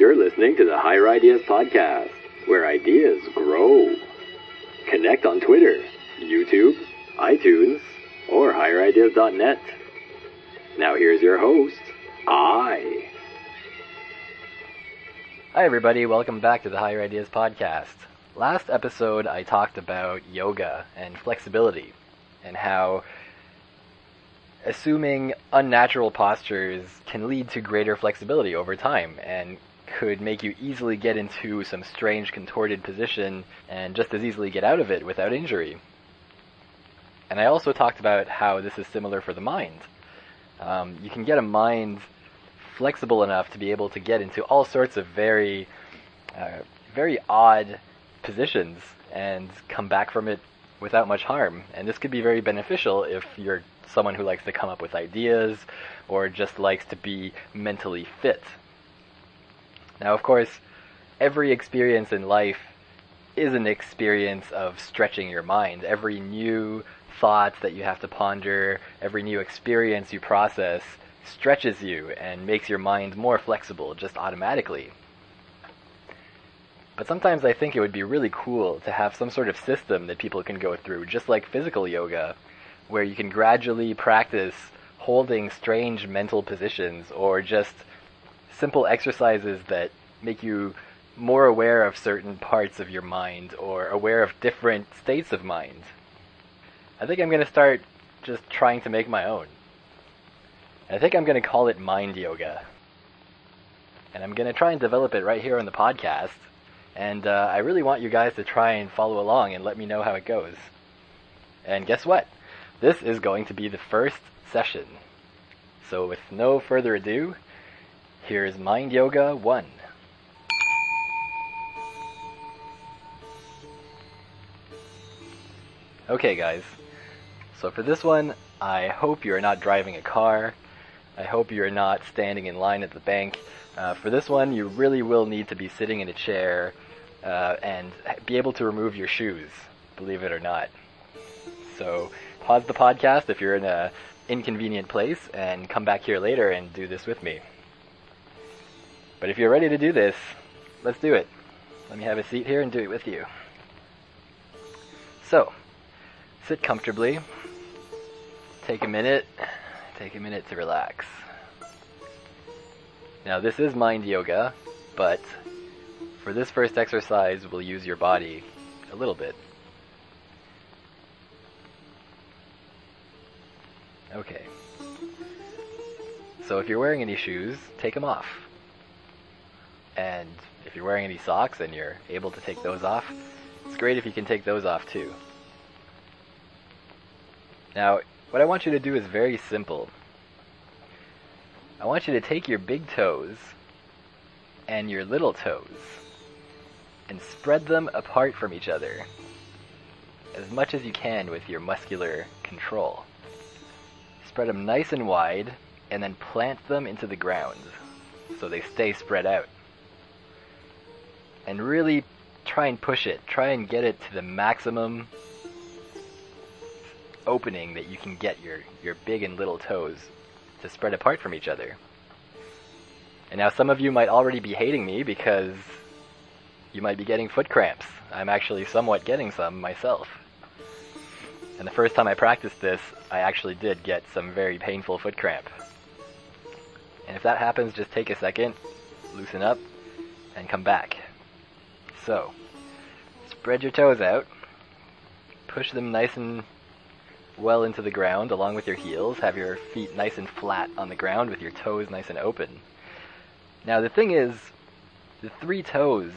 You're listening to the Higher Ideas Podcast, where ideas grow. Connect on Twitter, YouTube, iTunes, or higherideas.net. Now here's your host, I. Hi, everybody. Welcome back to the Higher Ideas Podcast. Last episode, I talked about yoga and flexibility and how assuming unnatural postures can lead to greater flexibility over time and could make you easily get into some strange contorted position and just as easily get out of it without injury. And I also talked about how this is similar for the mind. Um, you can get a mind flexible enough to be able to get into all sorts of very, uh, very odd positions and come back from it without much harm. And this could be very beneficial if you're someone who likes to come up with ideas or just likes to be mentally fit. Now, of course, every experience in life is an experience of stretching your mind. Every new thought that you have to ponder, every new experience you process stretches you and makes your mind more flexible just automatically. But sometimes I think it would be really cool to have some sort of system that people can go through, just like physical yoga, where you can gradually practice holding strange mental positions or just simple exercises that make you more aware of certain parts of your mind or aware of different states of mind. I think I'm going to start just trying to make my own. I think I'm going to call it mind yoga. And I'm going to try and develop it right here on the podcast. And uh, I really want you guys to try and follow along and let me know how it goes. And guess what? This is going to be the first session. So with no further ado, here's Mind Yoga 1. Okay guys, so for this one, I hope you're not driving a car. I hope you're not standing in line at the bank. Uh, for this one, you really will need to be sitting in a chair uh, and be able to remove your shoes, believe it or not. So pause the podcast if you're in a inconvenient place and come back here later and do this with me. But if you're ready to do this, let's do it. Let me have a seat here and do it with you. So, sit comfortably. Take a minute. Take a minute to relax. Now, this is mind yoga, but for this first exercise, we'll use your body a little bit. Okay. So if you're wearing any shoes, take them off. And if you're wearing any socks and you're able to take those off, it's great if you can take those off too. Now, what I want you to do is very simple. I want you to take your big toes and your little toes and spread them apart from each other as much as you can with your muscular control. Spread them nice and wide and then plant them into the ground so they stay spread out. And really try and push it. Try and get it to the maximum opening that you can get your, your big and little toes to spread apart from each other. And now some of you might already be hating me because you might be getting foot cramps. I'm actually somewhat getting some myself. And the first time I practiced this, I actually did get some very painful foot cramp. And if that happens, just take a second, loosen up, and come back. So, spread your toes out, push them nice and well into the ground along with your heels. Have your feet nice and flat on the ground with your toes nice and open. Now, the thing is, the three toes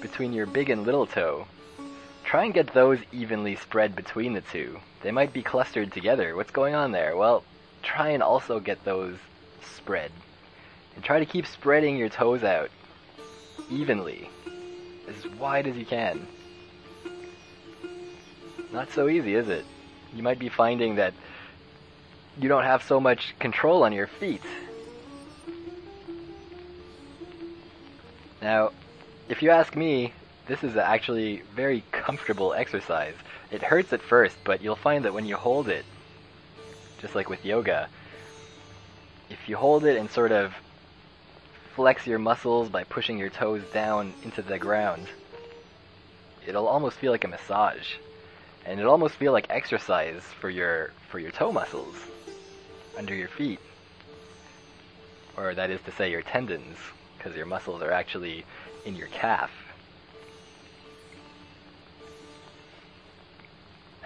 between your big and little toe, try and get those evenly spread between the two. They might be clustered together. What's going on there? Well, try and also get those spread. And try to keep spreading your toes out evenly, as wide as you can. Not so easy, is it? You might be finding that you don't have so much control on your feet. Now, if you ask me, this is actually very comfortable exercise. It hurts at first, but you'll find that when you hold it, just like with yoga, if you hold it and sort of flex your muscles by pushing your toes down into the ground. It'll almost feel like a massage. And it'll almost feel like exercise for your for your toe muscles under your feet. Or that is to say your tendons, because your muscles are actually in your calf.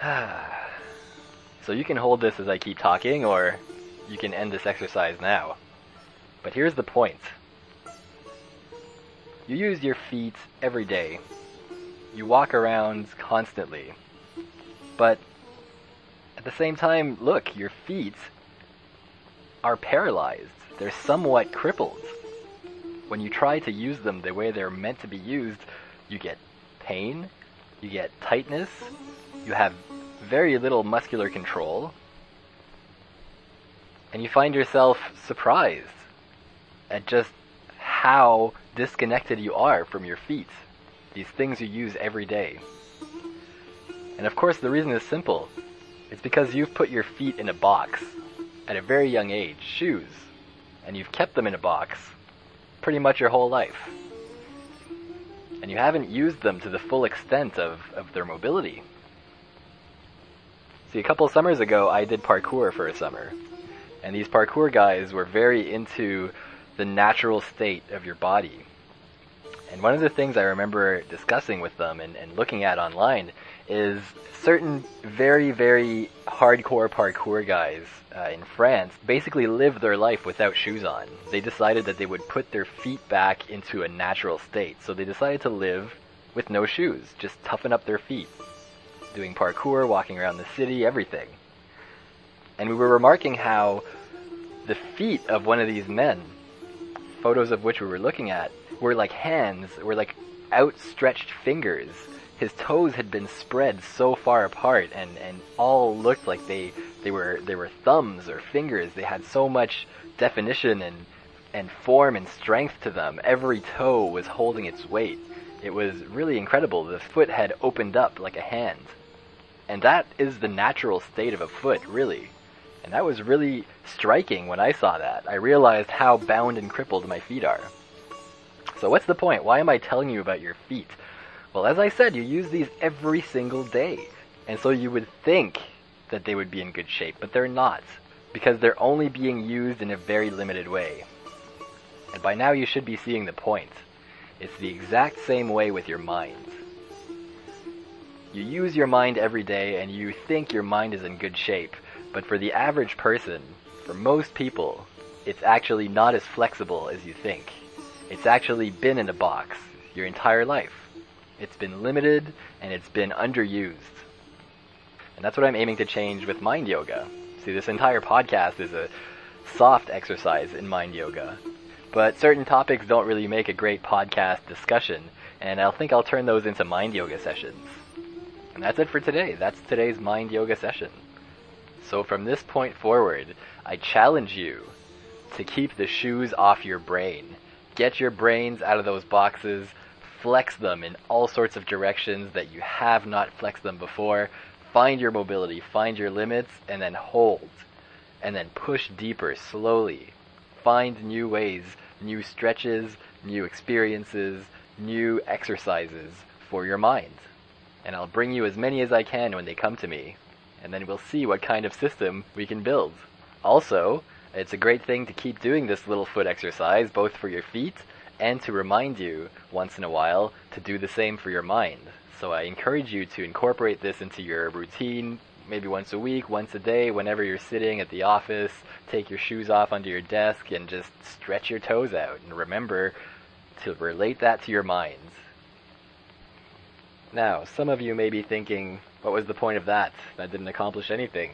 so you can hold this as I keep talking, or you can end this exercise now. But here's the point. You use your feet every day. You walk around constantly. But at the same time, look, your feet are paralyzed. They're somewhat crippled. When you try to use them the way they're meant to be used, you get pain, you get tightness, you have very little muscular control, and you find yourself surprised at just how disconnected you are from your feet, these things you use every day. And of course, the reason is simple it's because you've put your feet in a box at a very young age, shoes, and you've kept them in a box pretty much your whole life. And you haven't used them to the full extent of, of their mobility. See, a couple summers ago, I did parkour for a summer. And these parkour guys were very into the natural state of your body. And one of the things I remember discussing with them and, and looking at online is certain very, very hardcore parkour guys uh, in France basically live their life without shoes on. They decided that they would put their feet back into a natural state. So they decided to live with no shoes, just toughen up their feet, doing parkour, walking around the city, everything. And we were remarking how the feet of one of these men, photos of which we were looking at, were like hands, were like outstretched fingers. His toes had been spread so far apart and, and all looked like they, they were they were thumbs or fingers. They had so much definition and and form and strength to them. Every toe was holding its weight. It was really incredible. The foot had opened up like a hand. And that is the natural state of a foot, really. And that was really striking when I saw that. I realized how bound and crippled my feet are. So what's the point? Why am I telling you about your feet? Well, as I said, you use these every single day. And so you would think that they would be in good shape, but they're not. Because they're only being used in a very limited way. And by now you should be seeing the point. It's the exact same way with your mind. You use your mind every day and you think your mind is in good shape, but for the average person, for most people, it's actually not as flexible as you think. It's actually been in a box your entire life. It's been limited and it's been underused. And that's what I'm aiming to change with mind yoga. See, this entire podcast is a soft exercise in mind yoga. But certain topics don't really make a great podcast discussion, and I think I'll turn those into mind yoga sessions. And that's it for today. That's today's mind yoga session. So from this point forward, I challenge you to keep the shoes off your brain. Get your brains out of those boxes, flex them in all sorts of directions that you have not flexed them before. Find your mobility, find your limits, and then hold. And then push deeper slowly. Find new ways, new stretches, new experiences, new exercises for your mind. And I'll bring you as many as I can when they come to me and then we'll see what kind of system we can build. Also, it's a great thing to keep doing this little foot exercise, both for your feet and to remind you once in a while to do the same for your mind. So I encourage you to incorporate this into your routine, maybe once a week, once a day, whenever you're sitting at the office, take your shoes off under your desk and just stretch your toes out. And remember to relate that to your mind. Now, some of you may be thinking, what was the point of that? That didn't accomplish anything.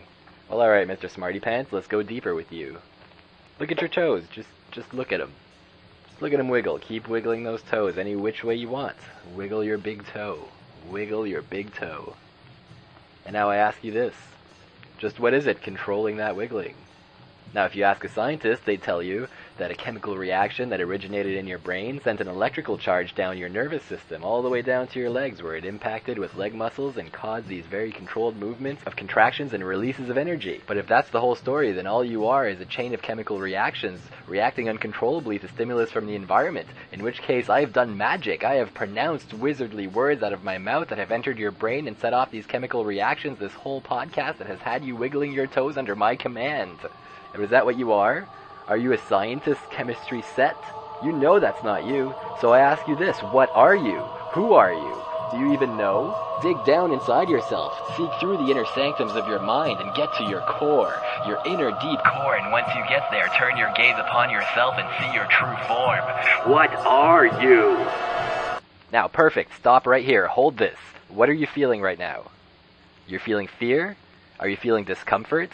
Well, alright, Mr. Smarty Pants, let's go deeper with you. Look at your toes. Just, just look at them. Just look at them wiggle. Keep wiggling those toes any which way you want. Wiggle your big toe. Wiggle your big toe. And now I ask you this. Just what is it controlling that wiggling? Now, if you ask a scientist, they'd tell you that a chemical reaction that originated in your brain sent an electrical charge down your nervous system, all the way down to your legs, where it impacted with leg muscles and caused these very controlled movements of contractions and releases of energy. But if that's the whole story, then all you are is a chain of chemical reactions reacting uncontrollably to stimulus from the environment, in which case I have done magic. I have pronounced wizardly words out of my mouth that have entered your brain and set off these chemical reactions this whole podcast that has had you wiggling your toes under my command. And is that what you are? Are you a scientist chemistry set? You know that's not you. So I ask you this, what are you? Who are you? Do you even know? Dig down inside yourself, seek through the inner sanctums of your mind and get to your core, your inner deep core, and once you get there, turn your gaze upon yourself and see your true form. What are you? Now, perfect. Stop right here. Hold this. What are you feeling right now? You're feeling fear? Are you feeling discomfort?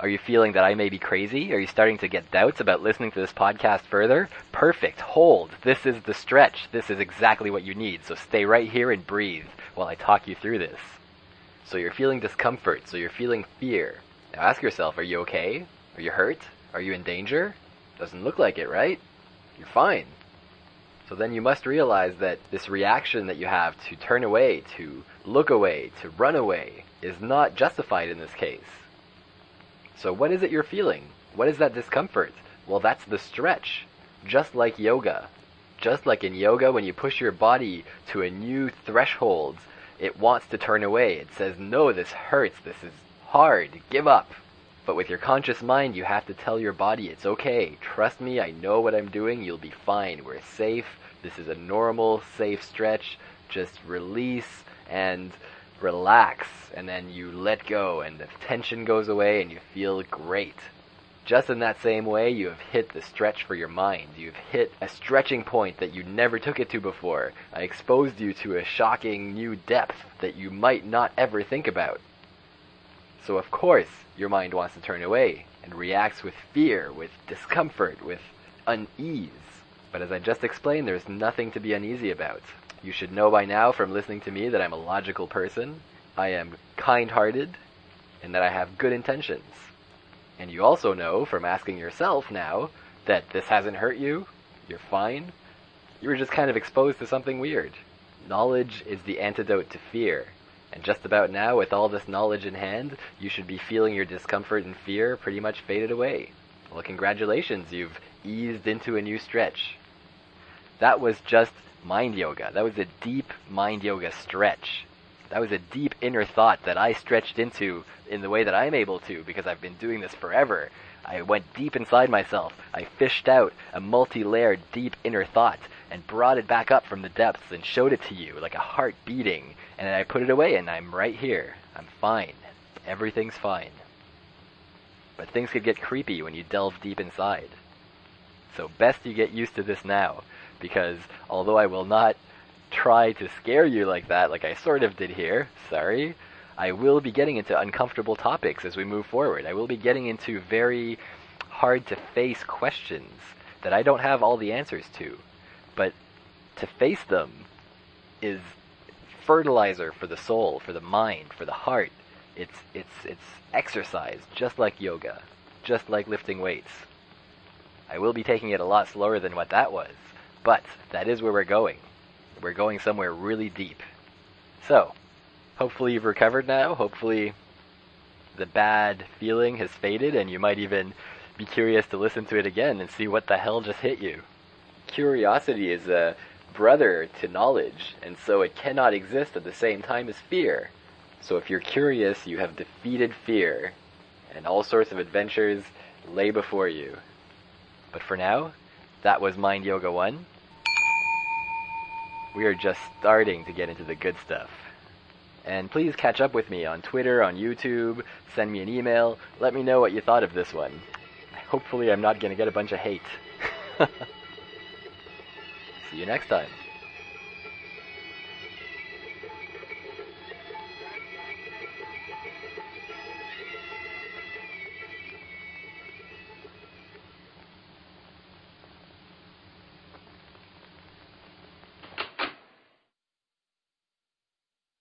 Are you feeling that I may be crazy? Are you starting to get doubts about listening to this podcast further? Perfect. Hold. This is the stretch. This is exactly what you need. So stay right here and breathe while I talk you through this. So you're feeling discomfort. So you're feeling fear. Now ask yourself, are you okay? Are you hurt? Are you in danger? Doesn't look like it, right? You're fine. So then you must realize that this reaction that you have to turn away, to look away, to run away, is not justified in this case. So what is it you're feeling? What is that discomfort? Well, that's the stretch. Just like yoga. Just like in yoga, when you push your body to a new threshold, it wants to turn away. It says, no, this hurts. This is hard. Give up. But with your conscious mind, you have to tell your body, it's okay. Trust me, I know what I'm doing. You'll be fine. We're safe. This is a normal, safe stretch. Just release and relax. And then you let go, and the tension goes away, and you feel great. Just in that same way, you have hit the stretch for your mind. You've hit a stretching point that you never took it to before. I exposed you to a shocking new depth that you might not ever think about. So, of course, your mind wants to turn away and reacts with fear, with discomfort, with unease. But as I just explained, there's nothing to be uneasy about. You should know by now from listening to me that I'm a logical person, I am kind hearted, and that I have good intentions. And you also know from asking yourself now that this hasn't hurt you, you're fine, you were just kind of exposed to something weird. Knowledge is the antidote to fear. And just about now, with all this knowledge in hand, you should be feeling your discomfort and fear pretty much faded away. Well, congratulations, you've eased into a new stretch. That was just mind yoga. That was a deep mind yoga stretch. That was a deep inner thought that I stretched into in the way that I'm able to because I've been doing this forever. I went deep inside myself. I fished out a multi layered deep inner thought and brought it back up from the depths and showed it to you like a heart beating. And then I put it away and I'm right here. I'm fine. Everything's fine. But things could get creepy when you delve deep inside. So best you get used to this now because although I will not try to scare you like that, like I sort of did here, sorry, I will be getting into uncomfortable topics as we move forward. I will be getting into very hard to face questions that I don't have all the answers to. But to face them is fertilizer for the soul, for the mind, for the heart. It's it's it's exercise, just like yoga, just like lifting weights. I will be taking it a lot slower than what that was, but that is where we're going. We're going somewhere really deep. So, hopefully you've recovered now. Hopefully the bad feeling has faded and you might even be curious to listen to it again and see what the hell just hit you. Curiosity is a brother to knowledge, and so it cannot exist at the same time as fear. So if you're curious, you have defeated fear, and all sorts of adventures lay before you. But for now, that was Mind Yoga 1. We are just starting to get into the good stuff. And please catch up with me on Twitter, on YouTube, send me an email, let me know what you thought of this one. Hopefully, I'm not going to get a bunch of hate. See you next time.